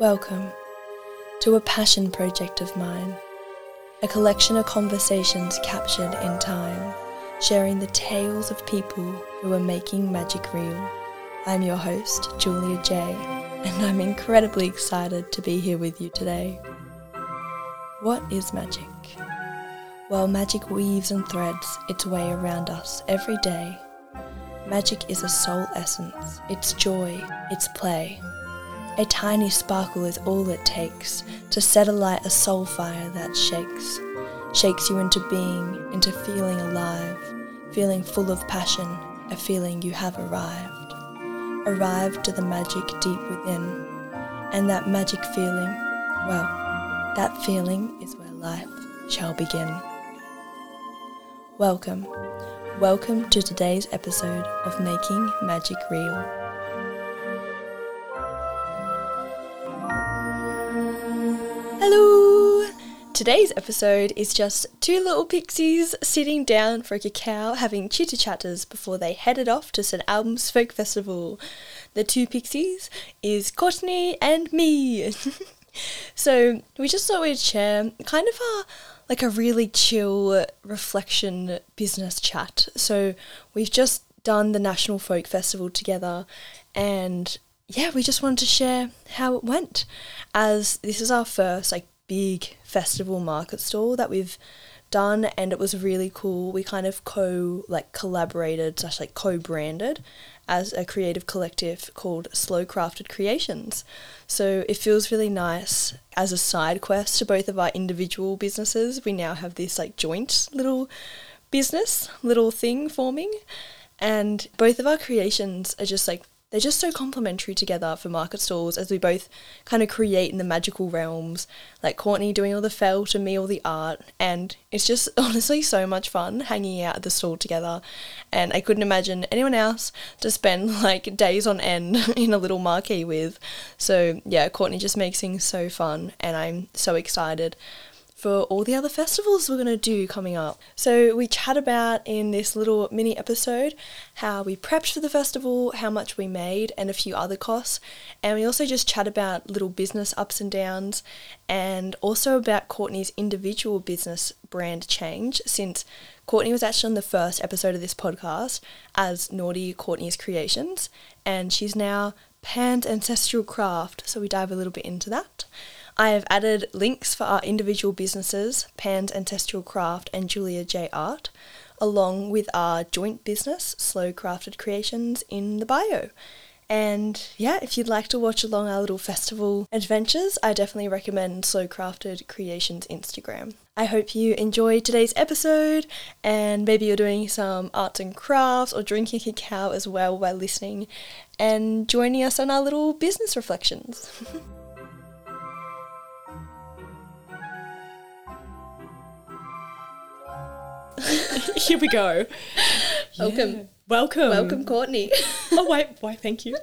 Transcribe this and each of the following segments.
Welcome to a passion project of mine, a collection of conversations captured in time, sharing the tales of people who are making magic real. I'm your host, Julia Jay, and I'm incredibly excited to be here with you today. What is magic? While magic weaves and threads its way around us every day. Magic is a soul essence, it's joy, it's play. A tiny sparkle is all it takes to set alight a soul fire that shakes, shakes you into being, into feeling alive, feeling full of passion, a feeling you have arrived. Arrived to the magic deep within. And that magic feeling, well, that feeling is where life shall begin. Welcome. Welcome to today's episode of Making Magic Real. Today's episode is just two little pixies sitting down for a cacao having chitter chatters before they headed off to St Albans Folk Festival. The two pixies is Courtney and me. so we just thought we'd share kind of a like a really chill reflection business chat. So we've just done the National Folk Festival together and yeah, we just wanted to share how it went as this is our first like big festival market stall that we've done and it was really cool. We kind of co like collaborated slash like co-branded as a creative collective called Slow Crafted Creations. So it feels really nice as a side quest to both of our individual businesses. We now have this like joint little business, little thing forming. And both of our creations are just like they're just so complementary together for market stalls as we both kind of create in the magical realms, like Courtney doing all the felt and me all the art. And it's just honestly so much fun hanging out at the stall together. And I couldn't imagine anyone else to spend like days on end in a little marquee with. So yeah, Courtney just makes things so fun and I'm so excited for all the other festivals we're going to do coming up. So, we chat about in this little mini episode how we prepped for the festival, how much we made, and a few other costs. And we also just chat about little business ups and downs and also about Courtney's individual business brand change since Courtney was actually on the first episode of this podcast as Naughty Courty's Creations, and she's now Pan's Ancestral Craft. So, we dive a little bit into that. I have added links for our individual businesses, Pan's Ancestral Craft and Julia Jay Art, along with our joint business, Slow Crafted Creations, in the bio. And yeah, if you'd like to watch along our little festival adventures, I definitely recommend Slow Crafted Creations Instagram. I hope you enjoyed today's episode and maybe you're doing some arts and crafts or drinking cacao as well while listening and joining us on our little business reflections. Here we go. Welcome. Yeah. Welcome. Welcome, Courtney. oh, wait, why, thank you.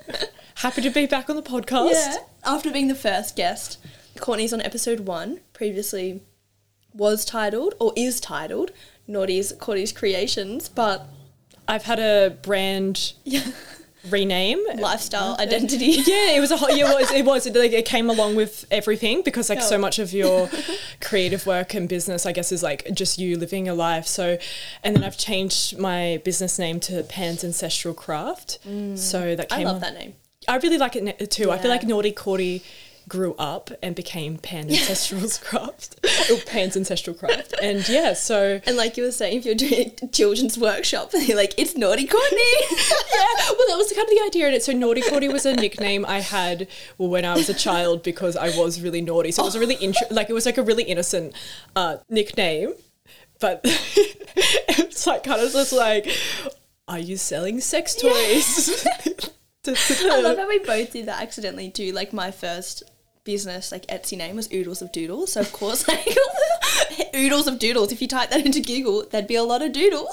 Happy to be back on the podcast. Yeah. After being the first guest, Courtney's on episode one, previously was titled, or is titled, Naughty's Courtney's Creations, but I've had a brand yeah. Rename lifestyle identity. Yeah it was a whole yeah, it was it was it, like, it came along with everything because like so much of your creative work and business i guess is like just you living your life. So and then i've changed my business name to pan's ancestral craft. Mm. so that came i love that name. I really like it too. Yeah. i feel like naughty courty grew up and became Pan Ancestral's Craft, or Pan's Ancestral Craft. And yeah, so. And like you were saying, if you're doing a children's workshop, you're like, it's Naughty Courtney. yeah, well, that was kind of the idea in it. So Naughty Courtney was a nickname I had when I was a child because I was really naughty. So it was a really, int- like, it was like a really innocent uh, nickname. But it's like kind of just like, are you selling sex toys? I love how we both did that accidentally too. Like my first business like Etsy name was Oodles of Doodles. So of course like Oodles of Doodles. If you type that into Google, there'd be a lot of doodles.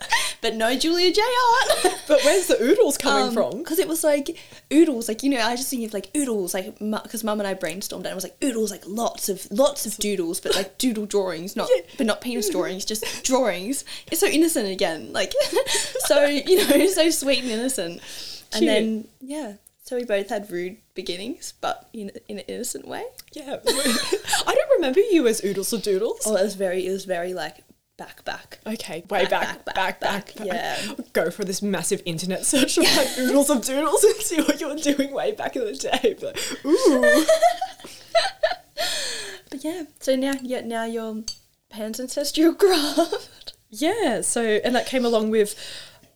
but no Julia Jay art. but where's the oodles coming um, from? Because it was like oodles, like you know, I just think of like oodles, like because mum and I brainstormed and it was like oodles, like lots of lots of doodles, but like doodle drawings, not yeah. but not penis drawings, just drawings. It's so innocent again, like so you know, so sweet and innocent. Cute. And then yeah, So we both had rude beginnings, but in in an innocent way. Yeah. I don't remember you as Oodles or Doodles. Oh, it was very it was very like back back. Okay, way back, Back, back, back, back, back, yeah. Go for this massive internet search of like oodles of doodles and see what you were doing way back in the day. But, ooh. But yeah, so now yeah now your pan's ancestral craft. Yeah, so and that came along with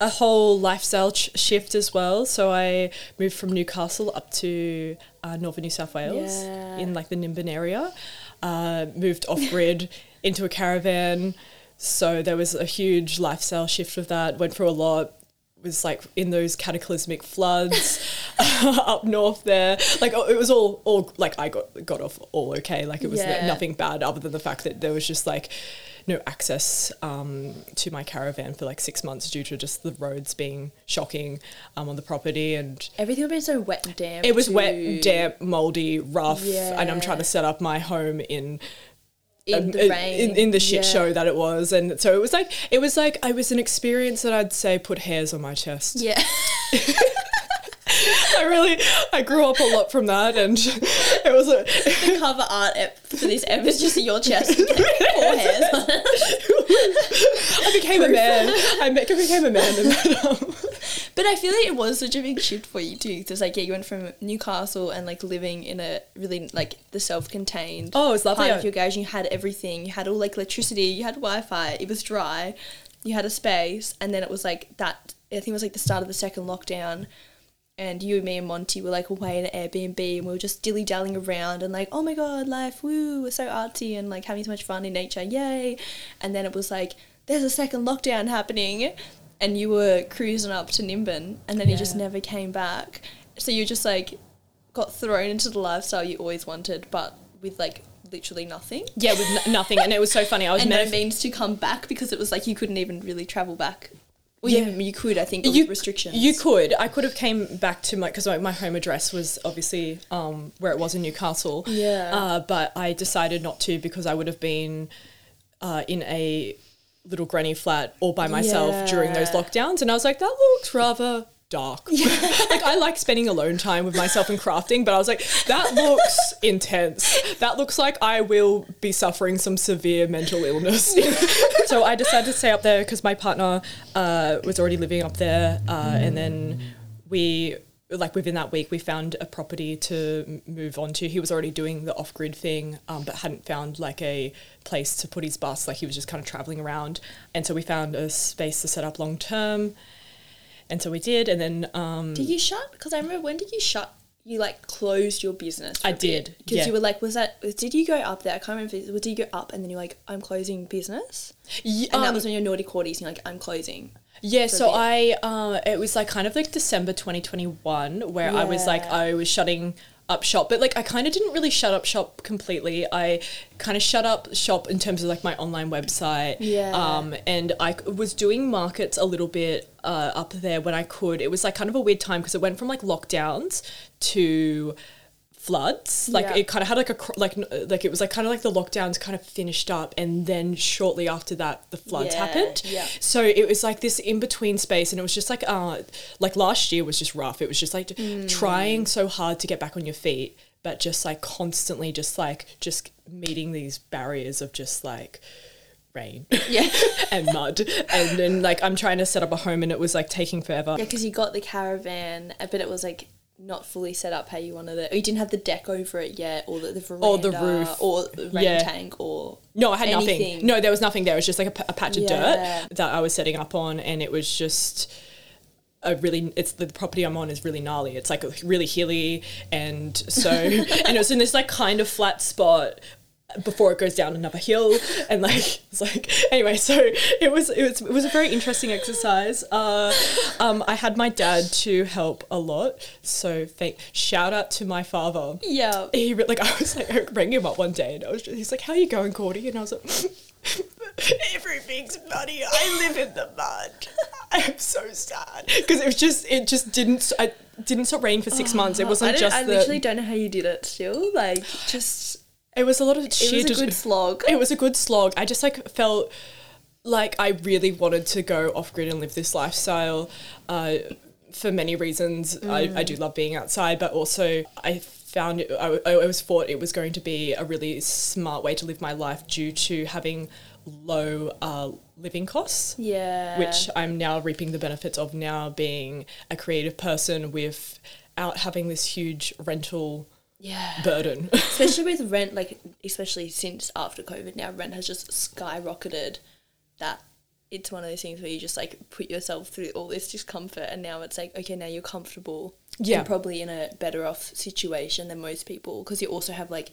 a whole lifestyle ch- shift as well. So I moved from Newcastle up to uh, northern New South Wales Yeah. in like the Nimbin area. Uh, moved off grid into a caravan. So there was a huge lifestyle shift with that. Went through a lot. Was like in those cataclysmic floods up north there. Like oh, it was all all like I got got off all okay. Like it was Yeah. nothing bad other than the fact that there was just like no access um, to my caravan for like six months due to just the roads being shocking um, on the property and Everything would be so wet and damp. it was too. wet, damp, moldy, rough, and I'm trying to set up my home in in um, the rain. in, in the shit Yeah. show that it was, and so it was like it was like I was an experience that I'd say put hairs on my chest. Yeah. I really I grew up a lot from that, and it was a the cover art ep- for this ep is just your chest and four hairs. I became a man. I me- became a man, and then, um, But I feel like it was such a big shift for you too, because like yeah, you went from Newcastle and like living in a really like the self-contained. Oh, it was lovely. Part of your garage, you had everything. You had all like electricity. You had Wi-Fi. It was dry. You had a space, and then it was like that. I think it was like the start of the second lockdown. And you, and me, and Monty were like away in an Airbnb, and we were just dilly dallying around and like, oh my god, life, woo, we're so artsy and like having so much fun in nature, yay! And then it was like, there's a second lockdown happening, and you were cruising up to Nimbin, and then you just never came back. So you just like got thrown into the lifestyle you always wanted, but with like literally nothing. yeah, with n- nothing, and it was so funny. I was And no meant means to come back because it was like you couldn't even really travel back. Well, Yeah. yeah, you could, I think, you with restrictions. You could. I could have came back to my because my, my home address was obviously um, where it was in Newcastle. Yeah. Uh, but I decided not to because I would have been uh, in a little granny flat all by myself during those lockdowns, and I was like, that looks rather dark. like I like spending alone time with myself and crafting, but I was like, that looks intense. That looks like I will be suffering some severe mental illness. so I decided to stay up there because my partner uh, was already living up there, uh, and then we. Like within that week, we found a property to move on to. He was already doing the off-grid thing, um, but hadn't found like a place to put his bus. Like he was just kind of traveling around, and so we found a space to set up long term. And so we did, and then um, Did you shut? Because I remember when did you shut? You like closed your business. I did, because yeah. you were like, was that? Did you go up there? I can't remember. if it- Did you go up and then you're like, I'm closing business, y- and that um, was when you're naughty courty's. And you're like, I'm closing. Yeah, so. I uh, it was like kind of like December 2021 where I was like I was shutting up shop, but like I kind of didn't really shut up shop completely. I kind of shut up shop in terms of like my online website. Yeah. Um, and I was doing markets a little bit uh, up there when I could. It was like kind of a weird time because it went from like lockdowns to floods like Yeah. it kind of had like a like like it was like kind of like the lockdowns kind of finished up and then shortly after that the floods Yeah, happened yeah. so it was like this in between space, and it was just like, uh, like last year was just rough. It was just like Mm. trying so hard to get back on your feet, but just like constantly, just like just meeting these barriers of just like rain Yeah. and mud, and then like I'm trying to set up a home, and it was like taking forever. Yeah, because you got the caravan, but it was like not fully set up how you wanted it. Or you didn't have the deck over it yet, or the, the veranda, Or the roof. or the rain Yeah. tank, or No, I had nothing. No, there was nothing there. It was just like a patch of Yeah. dirt that I was setting up on, and it was just a really. It's the property I'm on is really gnarly. It's like really hilly, and so and it was in this like kind of flat spot before it goes down another hill. And like it's like anyway so it was it was it was a very interesting exercise. Uh um i had my dad to help a lot. So thank shout out to my father. Yeah. he like I was like I rang him up one day and I was just, he's like how are you going Cordy? And I was like everything's muddy I live in the mud. I am so sad. Because it was just it just didn't I didn't stop raining for six months. It wasn't don't- just I the, literally don't know how you did it. Still, like just it was a lot of it sheer was a good slog. it was a good slog I just like felt like I really wanted to go off grid and live this lifestyle uh for many reasons. I, I do love being outside, but also I found it, I, I always thought it was going to be a really smart way to live my life due to having low uh, living costs. Yeah. Which I'm now reaping the benefits of now being a creative person without having this huge rental yeah. burden. especially with rent, like especially since after COVID, now rent has just skyrocketed. That it's one of those things where you just like put yourself through all this discomfort, and now it's like okay, now you're comfortable, Yeah. and probably in a better off situation than most people because you also have like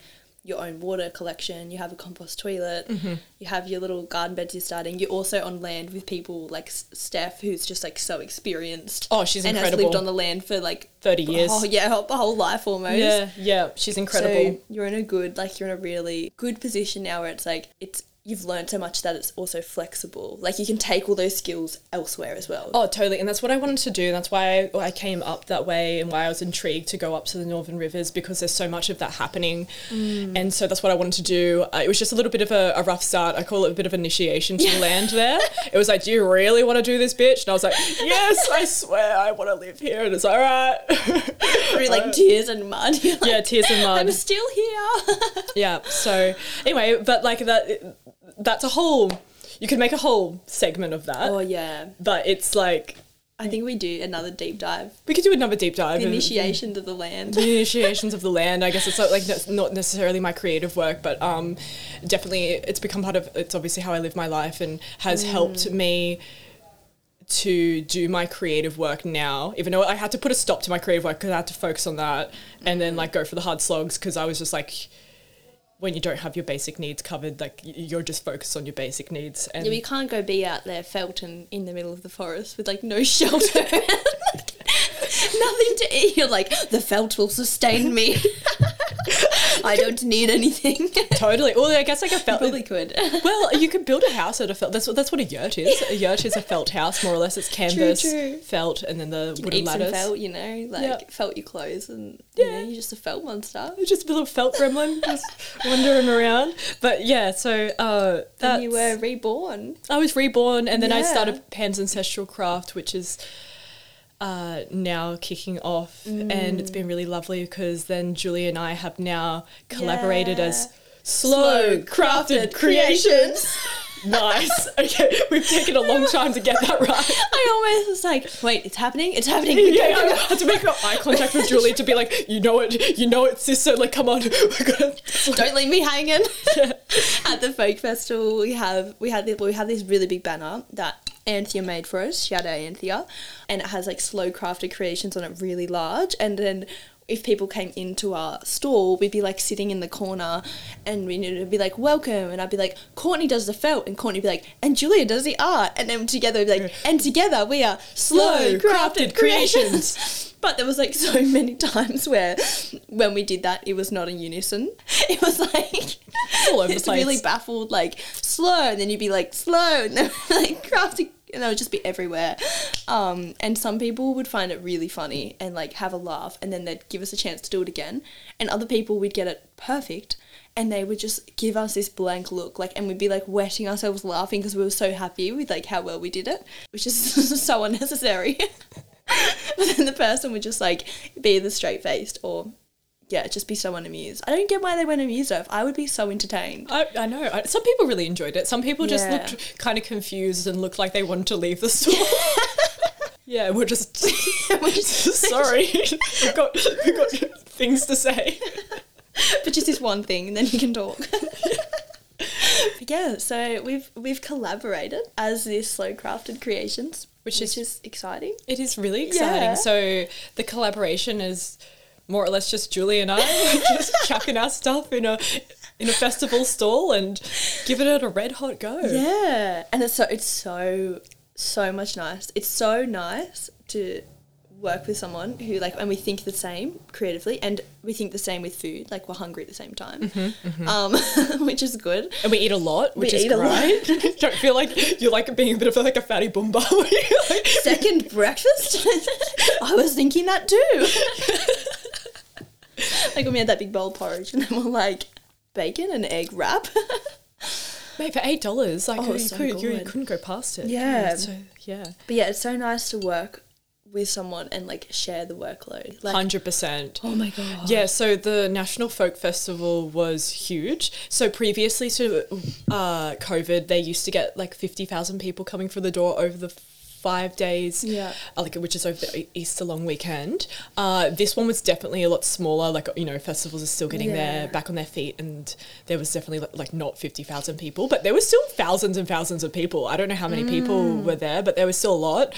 your own water collection, you have a compost toilet, Mm-hmm. you have your little garden beds you're starting. You're also on land with people like Steph, who's just like so experienced. Oh, she's and has lived on the land for like 30 years. Oh yeah, her whole life almost. yeah, yeah, she's incredible. So you're in a good, like you're in a really good position now where it's like it's you've learned so much that it's also flexible. Like you can take all those skills elsewhere as well. Oh, totally. And that's what I wanted to do. That's why I, I came up that way and why I was intrigued to go up to the Northern Rivers because there's so much of that happening. And so that's what I wanted to do. Uh, it was just a little bit of a, a rough start. I call it a bit of initiation to the land there. It was like, do you really want to do this, bitch? And I was like, yes, I swear I want to live here. And it's all right. Through like tears and mud. Like, yeah, tears and mud. I'm still here. yeah. So anyway, but like that, that's a whole, you could make a whole segment of that. oh yeah. But it's like, I think we do another deep dive. we could do another deep dive. The and- initiation to the land. the initiations of the land. I guess it's not like not necessarily my creative work, but um, definitely it's become part of. It's obviously how I live my life and has helped me to do my creative work now. Even though I had to put a stop to my creative work because I had to focus on that and then like go for the hard slogs because I was just like. When you don't have your basic needs covered, like you're just focused on your basic needs, and Yeah, we can't go be out there felt Felton in the middle of the forest with like no shelter. Nothing to eat. You're like, the felt will sustain me. I don't need anything. totally. Well, I guess like a felt. Probably could. Well, you could build a house out of felt. That's what that's what a yurt is. A yurt is a felt house, more or less. It's canvas, true. felt, and then the wooden ladders. felt, you know, like Yeah. felt your clothes and you Yeah. know, you're just a felt monster. It's just a little felt gremlin just wandering around. But yeah, so uh, that you were reborn. I was reborn, and then I started Pan's Ancestral Craft, which is uh, now kicking off, and it's been really lovely because then Julie and I have now collaborated as Yeah. Slow Crafted Creations. nice. Okay, we've taken a long time to get that right. I almost was like, wait, it's happening, it's happening. Yeah, I had to make eye contact with Julie to be like, you know it, you know it, sister. Like, come on, we're gonna. Don't leave me hanging. At the folk festival, we have we had this, we have this really big banner that Anthea made for us. Shout out Anthea, and it has like slow crafted creations on it, really large. And then if people came into our stall, we'd be like sitting in the corner, and we would be like welcome, and I'd be like Courtney does the felt, and Courtney'd be like and Julia does the art, and then together we'd be like and together we are slow crafted creations. But there was like so many times where when we did that, it was not in unison. It was like all over it's really baffled, like slow, and then you'd be like slow, and then we're like crafting, and it would just be everywhere. Um, and some people would find it really funny and like have a laugh, and then they'd give us a chance to do it again. And other people would get it perfect, and they would just give us this blank look, like, and we'd be like wetting ourselves laughing because we were so happy with like how well we did it, which is so unnecessary. but then the person would just like be the straight faced or yeah, just be so unamused. I don't get why they weren't amused though. I would be so entertained. I, I know. I, some people really enjoyed it. Some people just Yeah. looked kind of confused and looked like they wanted to leave the store. yeah, we're just We're just- sorry. we've got we've got things to say. but just this one thing, and then you can talk. Yeah, so we've we've collaborated as this slow crafted creations, which, Which is is- just exciting. It is really exciting. Yeah. So the collaboration is more or less just Julie and I just chucking our stuff in a in a festival stall and giving it a red hot go. Yeah, and it's so it's so so much nice. It's so nice to work with someone who like and we think the same creatively and we think the same with food like we're hungry at the same time um which is good And we eat a lot, which We is eat a lot. great. Don't feel like you're like being a bit of like a fatty boomba. Like- second breakfast i was thinking that too like when we had that big bowl of porridge and then we're like bacon and egg wrap Mate, for eight dollars, like Oh, you, so could, you couldn't go past it. Yeah. So yeah. but yeah it's so nice to work with someone and like share the workload. Like, Hundred percent. oh my god. Yeah, so the National Folk Festival was huge. So previously to uh, COVID, they used to get like fifty thousand people coming through the door over the five days. Yeah. uh, like which is over the Easter long weekend. Uh, this one was definitely a lot smaller. Like you know, festivals are still getting Yeah. their back on their feet, and there was definitely like- not fifty thousand people, but there was still thousands and thousands of people. I don't know how many people Mm. were there, but there was still a lot.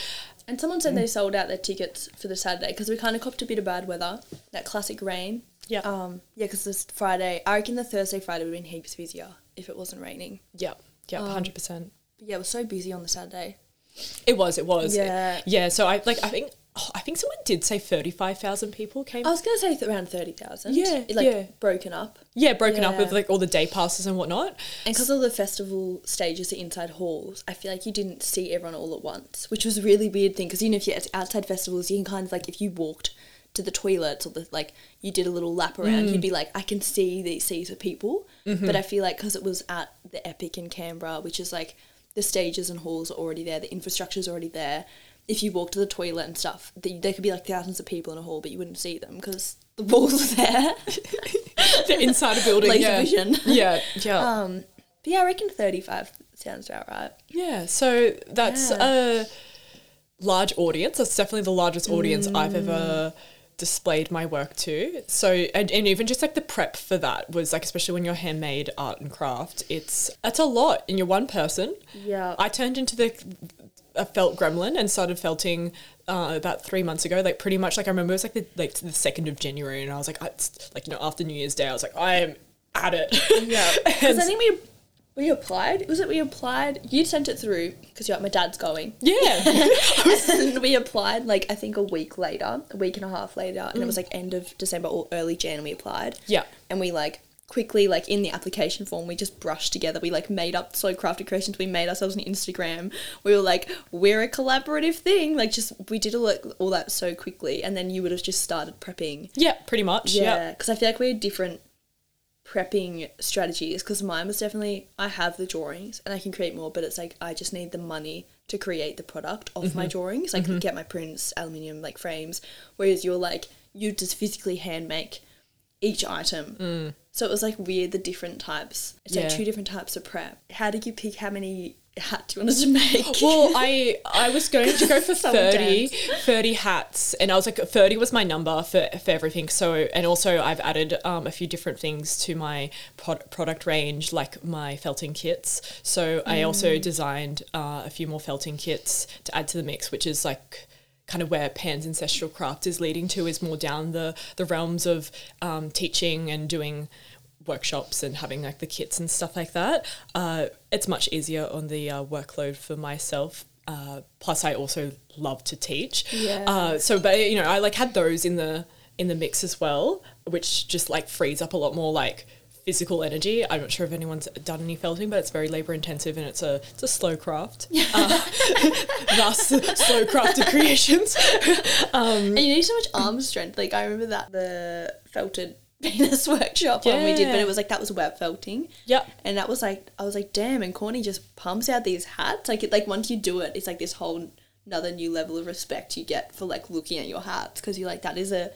And someone said they sold out their tickets for the Saturday because we kind of copped a bit of bad weather, that classic rain. Yeah. Um. Yeah, because this Friday, I reckon the Thursday, Friday would have been heaps busier if it wasn't raining. Yep, yeah, Um, hundred percent. Yeah, it was so busy on the Saturday. It was. It was. Yeah. Yeah. So I like. I think. oh, I think someone did say thirty-five thousand people came. I was gonna say th- around thirty thousand. Yeah, Like yeah. broken up. yeah, broken up with like all the day passes and whatnot. And because all the festival stages are inside halls, I feel like you didn't see everyone all at once, which was a really weird thing. Because even if you're at outside festivals, you can kind of like if you walked to the toilets or the like, you did a little lap around, Mm. you'd be like, I can see these seas of people. Mm-hmm. But I feel like because it was at the EPIC in Canberra, which is like the stages and halls are already there, the infrastructure is already there. If you walk to the toilet and stuff, th- there could be like thousands of people in a hall, but you wouldn't see them because the walls are there. The inside a building. Laser yeah. vision. Yeah. Yeah. Um, but yeah, I reckon 35 sounds about right. yeah. So that's a large audience. That's definitely the largest audience I've ever displayed my work to. So and, and even just like the prep for that was like especially when you're handmade art and craft, it's it's a lot and you're one person. Yeah. I turned into the a felt gremlin and started felting uh, about three months ago. Like pretty much, like I remember it was like the like the second of January, and I was like, I, it's, like you know, after New Year's Day, I was like, I am at it. Yeah, because I think we we applied. Was it we applied? You sent it through because you're like my dad's going, yeah, and we applied like I think a week later, a week and a half later, and it was mm. like end of December or early Jan. We applied. yeah, and we like quickly like in the application form we just brushed together we like made up so crafted creations we made ourselves an instagram we were like we're a collaborative thing like just we did all, that- all that so quickly and then you would have just started prepping yeah, pretty much. Yeah, yeah, because I feel like we're different prepping strategies. Because mine was definitely I have the drawings and I can create more, but it's like I just need the money to create the product of my mm-hmm. drawings, like mm-hmm. get my prints, aluminium like frames. Whereas you're like you just physically hand make each item. Mm. So it was like weird the different types. It's like two different types of prep. How did you pick how many hats you wanted to make? Well, I I was going to go for Someone 30, 30 hats, and I was like, 30 was my number for, for everything. So, and also I've added um, a few different things to my prod- product range, like my felting kits. So I also designed uh, a few more felting kits to add to the mix, which is like kind of where Pan's ancestral craft is leading to, is more down the, the realms of um, teaching and doing workshops and having like the kits and stuff like that. Uh, it's much easier on the uh, workload for myself. Uh, plus, I also love to teach. Yeah. Uh, so, but you know, I like had those in the in the mix as well, which just like frees up a lot more like physical energy. I'm not sure if anyone's done any felting, but it's very labor intensive and it's a it's a slow craft. Uh, thus, slow crafted creations. And you need so much arm strength. Like I remember that the felted penis workshop yeah. one we did, but it was like that was wet felting. Yep. And that was like I was like, damn, and Courty just pumps out these hats. Like it like once you do it, it's like this whole another new level of respect you get for like looking at your hats because you're like that is a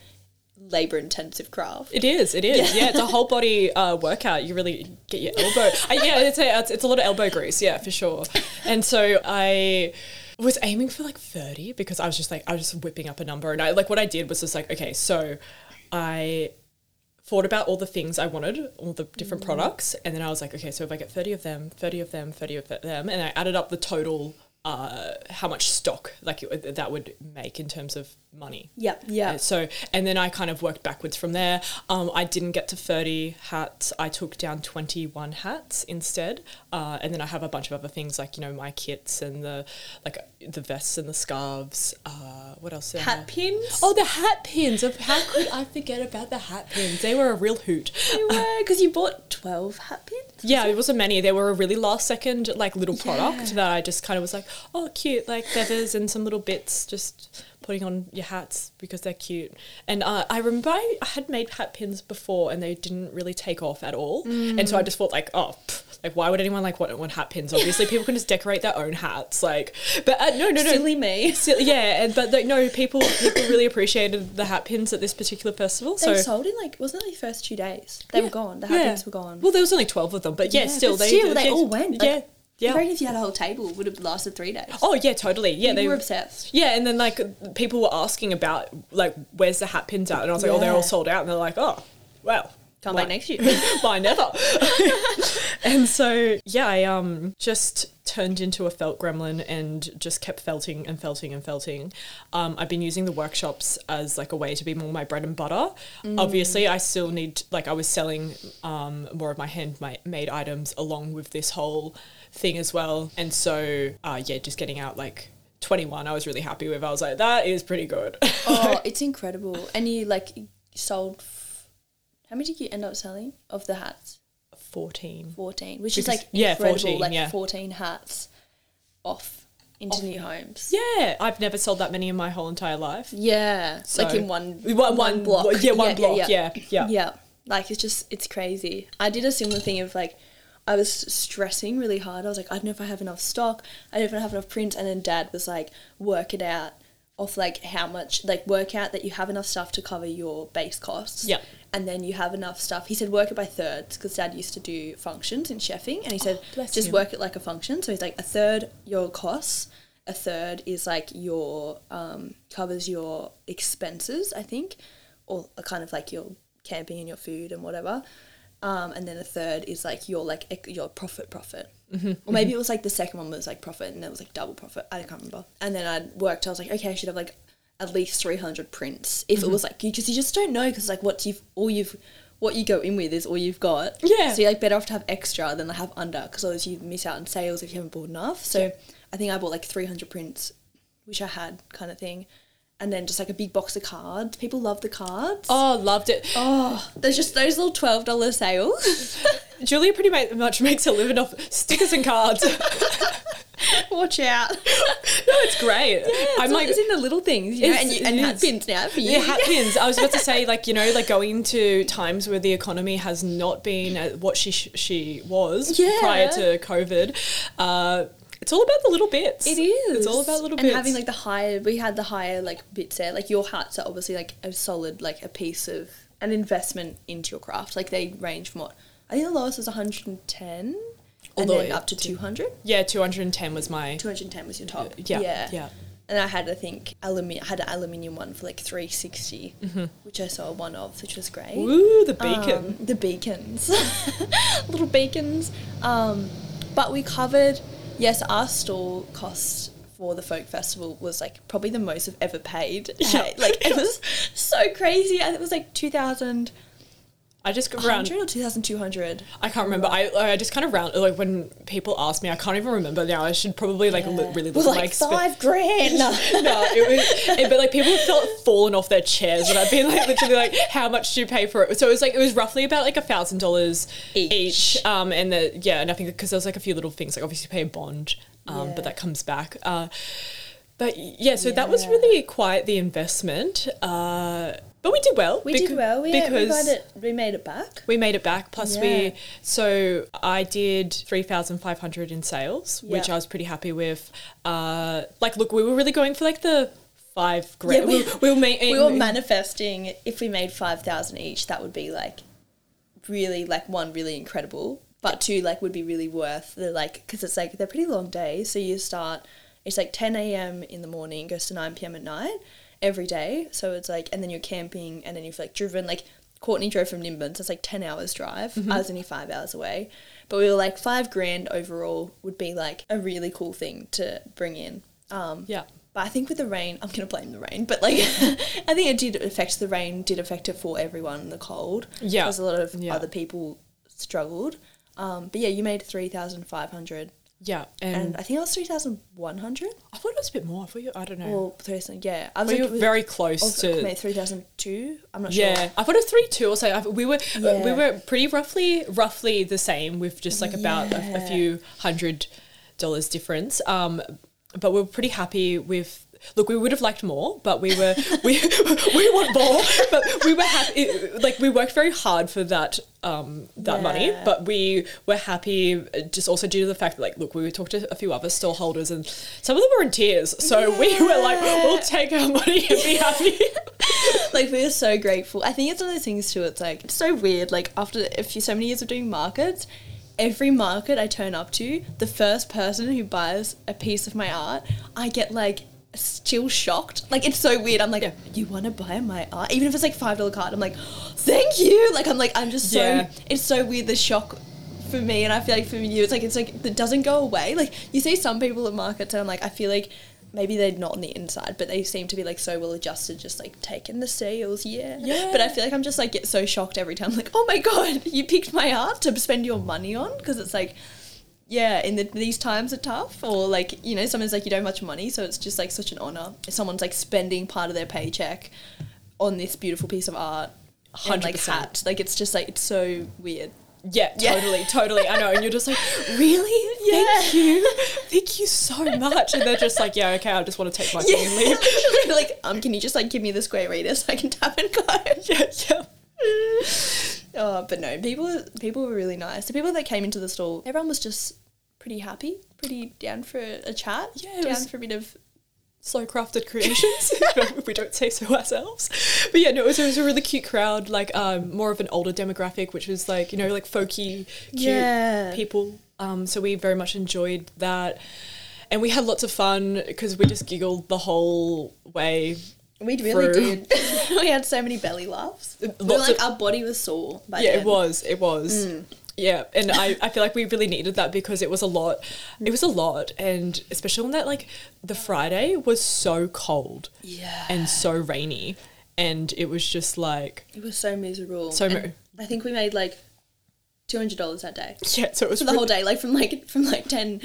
labor intensive craft. It is. It is. Yeah, it's a whole body uh, workout. You really get your elbow. I, yeah, it's a it's, it's a lot of elbow grease. Yeah, for sure. And so I was aiming for like thirty because I was just like I was just whipping up a number, and I like what I did was just like okay, so I thought about all the things I wanted, all the different mm. products, and then I was like, okay, so if I get 30 of them, 30 of them, 30 of them, and I added up the total, uh, how much stock like it, that would make in terms of money. Yeah, yeah. Uh, so, and then I kind of worked backwards from there. Um, I didn't get to 30 hats. I took down 21 hats instead. Uh, and then I have a bunch of other things like, you know, my kits and the, like the vests and the scarves. Uh, what else? Hat have? pins. Oh, the hat pins. Of How could I forget about the hat pins? They were a real hoot. you were because you bought twelve hat pins. Yeah, it wasn't many. They were a really last second, like little product Yeah. that I just kind of was like, oh, cute, like feathers and some little bits, just putting on your hats because they're cute. And uh, I remember I had made hat pins before and they didn't really take off at all. And so I just thought like, oh, pff, like why would anyone like want, want hat pins? Obviously, people can just decorate their own hats. Like, but uh, no, no, no. Silly me. Silly- yeah, and but like, no, people people really appreciated the hat pins at this particular festival. They so sold in like wasn't it the first two days? They were gone. The hat pins were gone. Well, there was only twelve of them, but yeah, Yeah, still but they still, they yeah, all went, like, yeah, I yeah. reckon if you had a whole table, it would have lasted three days. Oh yeah, totally. Yeah, People they were obsessed. Yeah, and then like people were asking about like where's the hat pins at, and I was like, oh, they're all sold out, and they're like, oh, well. Come back next year. Why never? and so yeah, I um just turned into a felt gremlin and just kept felting and felting and felting. Um, I've been using the workshops as like a way to be more my bread and butter. Mm. Obviously, I still need like I was selling um, more of my handmade items along with this whole thing as well. And so uh, yeah, just getting out like 21, I was really happy with. I was like, that is pretty good. oh, it's incredible. And you like sold. f- How many did you end up selling of the hats? 14. Fourteen, which is Because- like yeah, incredible. 14, like yeah. fourteen hats off into new homes. Yeah, I've never sold that many in my whole entire life. Yeah, So- like in one, one, one block. yeah, one block, yeah, yeah. yeah. Like it's just it's crazy. I did a similar thing of like I was stressing really hard. I was like, I don't know if I have enough stock. I don't know if I have enough prints. And then Dad was like, work it out off like how much like work out that you have enough stuff to cover your base costs. Yeah. And then you have enough stuff. He said work it by thirds because Dad used to do functions in chefing, and he said Oh, just work it like a function. So he's like a third your costs, a third is like your um, covers your expenses, I think, or a kind of like your camping and your food and whatever. Um, and then a third is like your like ec- your profit profit, Mm-hmm, or maybe it was like the second one was like profit and then it was like double profit. I can't remember. And then I worked. I was like, okay, I should have like at least three hundred prints if Mm-hmm. it was like you because you just don't know because like what you've all you've what you go in with is all you've got. Yeah. So you're like better off to have extra than to have under because otherwise you miss out on sales if you haven't bought enough. So I think I bought like three hundred prints, which I had kind of thing. And then just like a big box of cards. People love the cards. Oh, loved it. Oh, there's just those little twelve dollar sales. Julia pretty much makes a living off stickers and cards. Watch out! No, it's great. I'm like, it's in the little things, you know, and, you, and hat pins now for you. Yeah, hat pins. I was about to say, like you know, like going into times where the economy has not been what she she was Yeah. prior to COVID. Uh, it's all about the little bits. It is. It's all about little and bits. And having like the higher. We had the higher like bits there. Like your hats are obviously like a solid like a piece of an investment into your craft. Like they range from what I think the lowest was 110, and Although then up to 200. yeah, two hundred and ten was my 210 was your top. yeah yeah. yeah. And I had, I think, alumi- I had an aluminium one for like 360, which I saw one of, which was great. Ooh, the beacon. Um, the beacons. Little beacons. Um, but we covered, yes, our stall cost for the folk festival was like probably the most I've ever paid. Yeah. like it was so crazy. It was like 2,100 I just go around. or 2,200. I can't remember. I I just kind of round like when people ask me, I can't even remember now. I should probably like li- really look at my like expen- five grand. no, it was, it- but like people felt fallen off their chairs, and I've been like literally like, how much do you pay for it? So it was like it was roughly about like a thousand dollars Each. each. Um, and the yeah, and I think because there was like a few little things like obviously you pay a bond, um, Yeah. but that comes back. Uh, but yeah, so that was Yeah. really quite the investment. Uh, but we did well. We becau- did well. We, we, it, we made it back. we made it back. Plus, Yeah. we so I did three thousand five hundred in sales, which I was pretty happy with. Uh, like, look, we were really going for like the five grand. we- we, we were ma- we were manifesting if we made 5000 each that would be like really like one really incredible but two like would be really worth the like because it's like they're pretty long days so you start it's like 10 a.m in the morning goes to 9 p.m at night every day so it's like and then you're camping and then you've like driven like courtney drove from nimbin so it's like 10 hours drive i was only five hours away but we were like five grand overall would be like a really cool thing to bring in um Yeah. but I think with the rain, I'm to blame the rain. But like, I think it did affect the rain. Did affect it for everyone. The cold. Yeah. Because a lot of Yeah. other people struggled. Um, but yeah, you made three thousand five hundred, Yeah, and, and I think it was three thousand one hundred. I thought it was a bit more. I thought you, I don't know. Or three thousand. Yeah, I was we like, were very close to. three thousand two. I'm not Yeah, sure. Yeah, I thought it was three two or so. I, we were uh, we were pretty roughly roughly the same with just like about a, a few hundred dollars difference. Um, but we we're pretty happy with. Look, we would have liked more, but we were we we want more, but we were happy. Like we worked very hard for that um, that money, but we were happy uh, just also due to the fact that like look, we talked to a few other stall holders and some of them were in tears, so we were like, we'll take our money and be happy. like we're so grateful. I think it's one of those things too. It's like it's so weird. Like after a few so many years of doing markets, every market I turn up to, the first person who buys a piece of my art, I get like still shocked. Like it's so weird. I'm like, you want to buy my art, even if it's like five dollar card. I'm like, thank you. Like I'm like I'm just so. Yeah. It's so weird the shock. For me, and I feel like for you, it's like it's like it doesn't go away. Like you see some people at markets, and I'm like, I feel like maybe they're not on the inside, but they seem to be like so well adjusted, just like taking the sales, yeah. Yeah. But I feel like I'm just like get so shocked every time, like, oh my god, you picked my art to spend your money on, because it's like, yeah, in the, these times are tough, or like you know, sometimes like you don't have much money, so it's just like such an honor if someone's like spending part of their paycheck on this beautiful piece of art. And like 100%. hat, like it's just like it's so weird. Yeah, Yeah. totally, totally. I know. And you're just like, really? Yeah. Thank you. Thank you so much. And they're just like, yeah, okay, I just want to take my thing and leave. like, um, can you just like give me the square reader so I can tap and go? Yeah, yeah. Oh, but no, people people were really nice. The people that came into the stall, everyone was just pretty happy, pretty down for a, chat. Yeah, down was- for a bit of Slow crafted creations, if we don't say so ourselves. But yeah, no, it was, it was a really cute crowd, like um, more of an older demographic, which was like, you know, like folky, cute Yeah. people. Um, so we very much enjoyed that. And we had lots of fun because we just giggled the whole way. we really Through. did. we had so many belly laughs. We were like of- our body was sore. By yeah, then. it was. It was. Mm. Yeah, and I, I feel like we really needed that because it was a lot. It was a lot, and especially on that like the Friday was so cold Yeah. and so rainy, and it was just like it was so miserable. So mi- I think we made like two hundred dollars that day yeah. So it was for the re- whole day, like from like from like 10,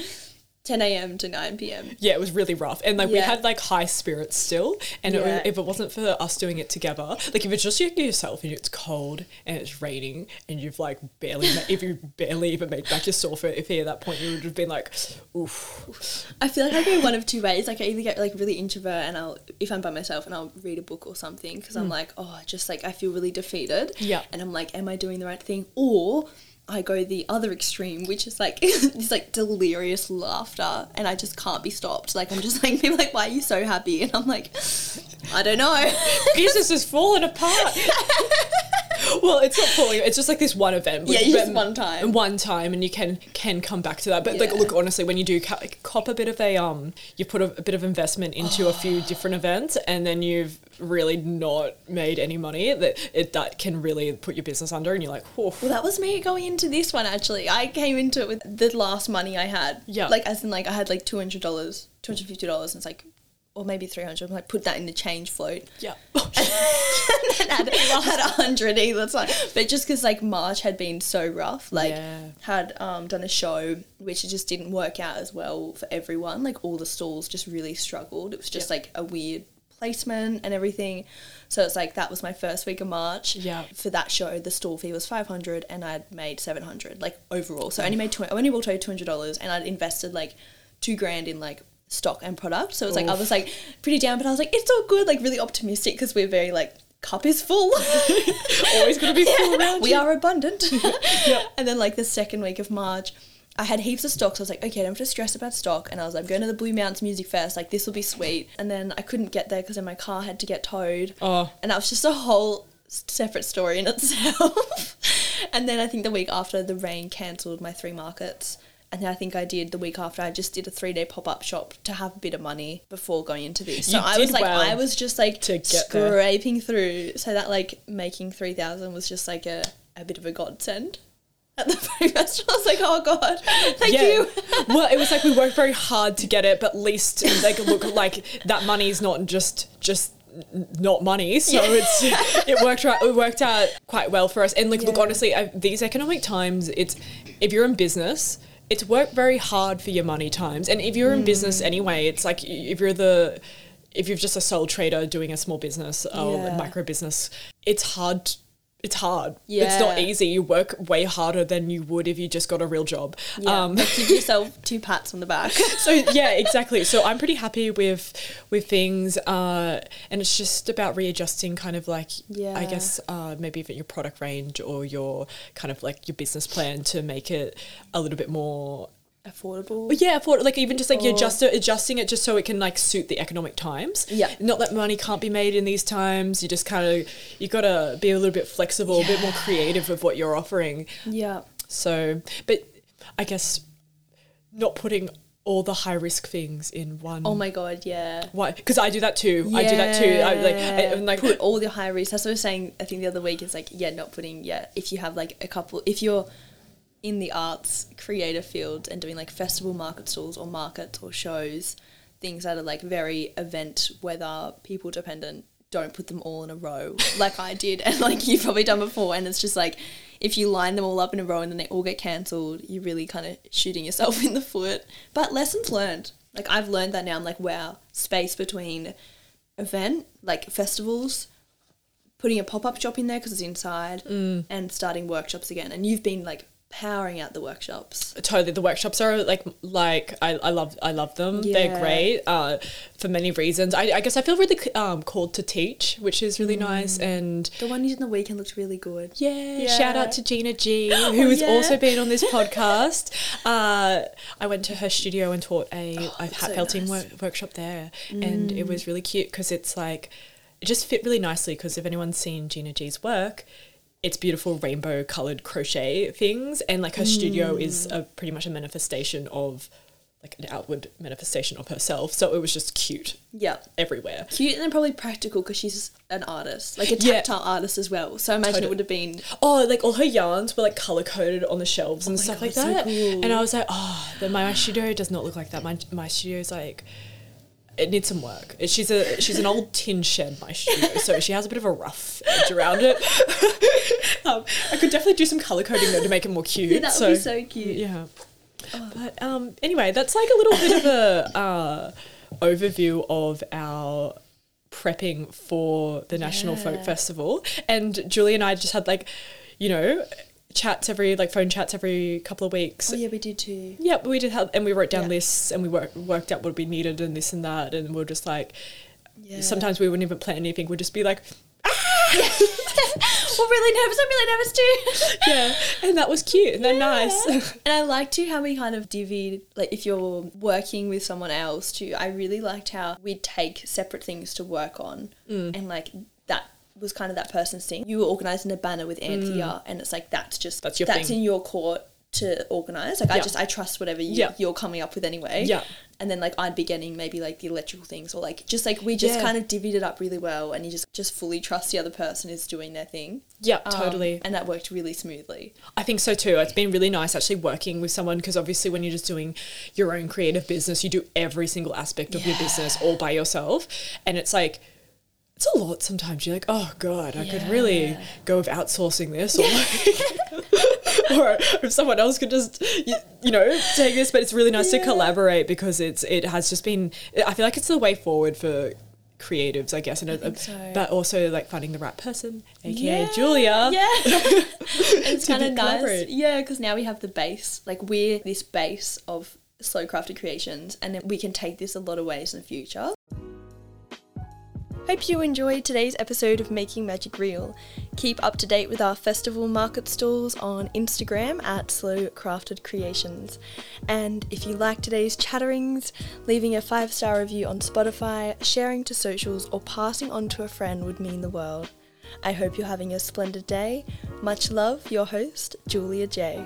10 a.m. to nine p.m. Yeah, it was really rough, and like we Yeah. had like high spirits still. And it, Yeah. if it wasn't for us doing it together, like if it's just you yourself and it's cold and it's raining and you've like barely, ma- if you barely even made back your sofa, if at that point you would have been like, oof. I feel like I go one of two ways. Like I either get like really introvert and I'll if I'm by myself and I'll read a book or something because I'm hmm. like oh just like I feel really defeated. Yeah. And I'm like, am I doing the right thing? Or I go the other extreme, which is like this like delirious laughter, and I just can't be stopped. Like I'm just like people are like, why are you so happy? And I'm like, I don't know. business is falling apart. well, it's not falling. It's just like this one event. Yeah, just one time. One time, and you can can come back to that. But like, look, honestly, when you do ca- cop a bit of a um, you put a, a bit of investment into a few different events, and then you've really not made any money. That it that can really put your business under, and you're like, whew. Well, that was me going into this one actually. I came into it with the last money I had. Yeah. Like as in like I had like two hundred dollars, two hundred fifty dollars, and it's like, or maybe 300 I'm Like put that in the change float. yeah. and then had had a hundred either side. But just because like March had been so rough, like Yeah. had um, done a show which just didn't work out as well for everyone. Like all the stalls just really struggled. It was just Yeah. like a weird placement and everything. So it's like that was my first week of March. Yeah. For that show, the stall fee was five hundred, and I'd made seven hundred like overall. So I only made tw- I only walked away two hundred dollars, and I'd invested like two grand in like stock and product. So it was like I was like pretty down, but I was like it's all good, like really optimistic because we're very like cup is full. Always gonna be full around we you. are abundant. And then like the second week of March, I had heaps of stocks. So I was like, okay, I don't have to stress about stock. And I was like, I'm going to the Blue Mountains Music Fest. Like this will be sweet. And then I couldn't get there because then my car had to get towed. Oh. And that was just a whole separate story in itself. and then I think the week after, the rain cancelled my three markets. And then I think I did the week after. I just did a three day pop up shop to have a bit of money before going into this. So You I was like, well I was just like to get there. scraping through. So that like making three thousand was just like a, a bit of a godsend. At the very festival, I was like, oh god, thank you. well, it was like we worked very hard to get it, but at least like look like that money is not just just not money. So it's it worked right. It worked out quite well for us. And like, look, honestly, I, these economic times, it's if you're in business. It's worked very hard for your money times, and if you're in Mm. business anyway, it's like if you're the if you're just a sole trader doing a small business or Yeah. micro business, it's hard it's hard. Yeah. It's not easy. You work way harder than you would if you just got a real job. Yeah. Um, Like, give yourself two pats on the back. so yeah, exactly. So I'm pretty happy with with things, uh, and it's just about readjusting, kind of like yeah. I guess uh, maybe even your product range or your kind of like your business plan to make it a little bit more. Affordable. Yeah, for like even just like you Or- adjust adjusting it just so it can like suit the economic times. Yeah. not that money can't be made in these times. You just kind of you got to be a little bit flexible, a bit more creative with what you're offering. Yeah. So, but I guess not putting all the high risk things in one. Oh my god, yeah. Why? Because I do that too. I do that too. I like, I, I'm like put all the high risk. That's what I was saying. I think the other week is like, yeah, not putting. Yeah, if you have like a couple, if you're in the arts creative field and doing like festival market stalls or markets or shows, things that are like very event weather people dependent. Don't put them all in a row like I did and like you've probably done before. And it's just like if you line them all up in a row and then they all get cancelled, you're really kind of shooting yourself in the foot. But lessons learned. Like I've learned that now. I'm like, wow, space between event like festivals putting a pop-up shop in there because it's inside mm. and starting workshops again and you've been like powering out the workshops totally the workshops are like like I, I love I love them. They're great uh, for many reasons. I, I guess I feel really um, called to teach, which is really nice and. the one you did in the weekend looked really good Yeah, Yeah. shout out to Gina G, who has yeah. also been on this podcast. Uh, I went to her studio and taught a, a hat so nice. wor- workshop there, and it was really cute because it's like it just fit really nicely. Because if anyone's seen Gina G's work, it's beautiful rainbow colored crochet things, and like her studio is mm. a, pretty much a manifestation of like an outward manifestation of herself. So it was just cute yeah everywhere. cute and then probably practical because she's an artist like a Yeah. artist as well so I imagine it would have been Oh, like all her yarns were like color coded on the shelves oh and stuff God, like so that. cool. And I was like, oh, then my studio does not look like that. My my studio's like. It needs some work. She's a she's an old tin shed, my studio, so she has a bit of a rough edge around it. um, I could definitely do some color coding though to make it more cute. yeah, that would be so cute Yeah. But um, anyway, that's like a little bit of a uh, overview of our prepping for the National Folk Festival. And Julie and I just had like, you know, chats every like phone chats every couple of weeks. oh yeah we did too Yeah, we did have, and we wrote down Yeah. lists and we work, worked out what we needed and this and that, and we're just like, yeah sometimes we wouldn't even plan anything. We'd just be like, we're really nervous I'm really nervous too yeah, and that was cute and they're nice. and I liked too how we kind of divvied, like if you're working with someone else too, I really liked how we'd take separate things to work on Mm. and like was kind of that person's thing. You were organising a banner with Anthea and it's like that's just Mm. That's your that's thing. in your court to organise. Like I just I trust whatever you, Yeah. you're coming up with anyway. Yeah. And then like I'd be getting maybe like the electrical things or like just like we just Yeah. kind of divvied it up really well and you just just fully trust the other person is doing their thing. yeah, Um, totally. and that worked really smoothly. I think so too. It's been really nice actually working with someone because obviously when you're just doing your own creative business, you do every single aspect of your business all by yourself. And it's like, it's a lot sometimes. You're like, oh God, I could really go with outsourcing this. Or, like, or if someone else could just, you, you know, take this. But it's really nice to collaborate because it's it has just been, I feel like it's the way forward for creatives, I guess. And uh, think so. But also like finding the right person, aka Julia. Yeah. it's kind of nice. Yeah, because now we have the base. Like we're this base of slow crafted creations, and then we can take this a lot of ways in the future. Hope you enjoyed today's episode of Making Magic Real. Keep up to date with our festival market stalls on Instagram at Slow Crafted Creations. And if you like today's chatterings, leaving a five star review on Spotify, sharing to socials, or passing on to a friend would mean the world. I hope you're having a splendid day. Much love, your host, Julia Jay.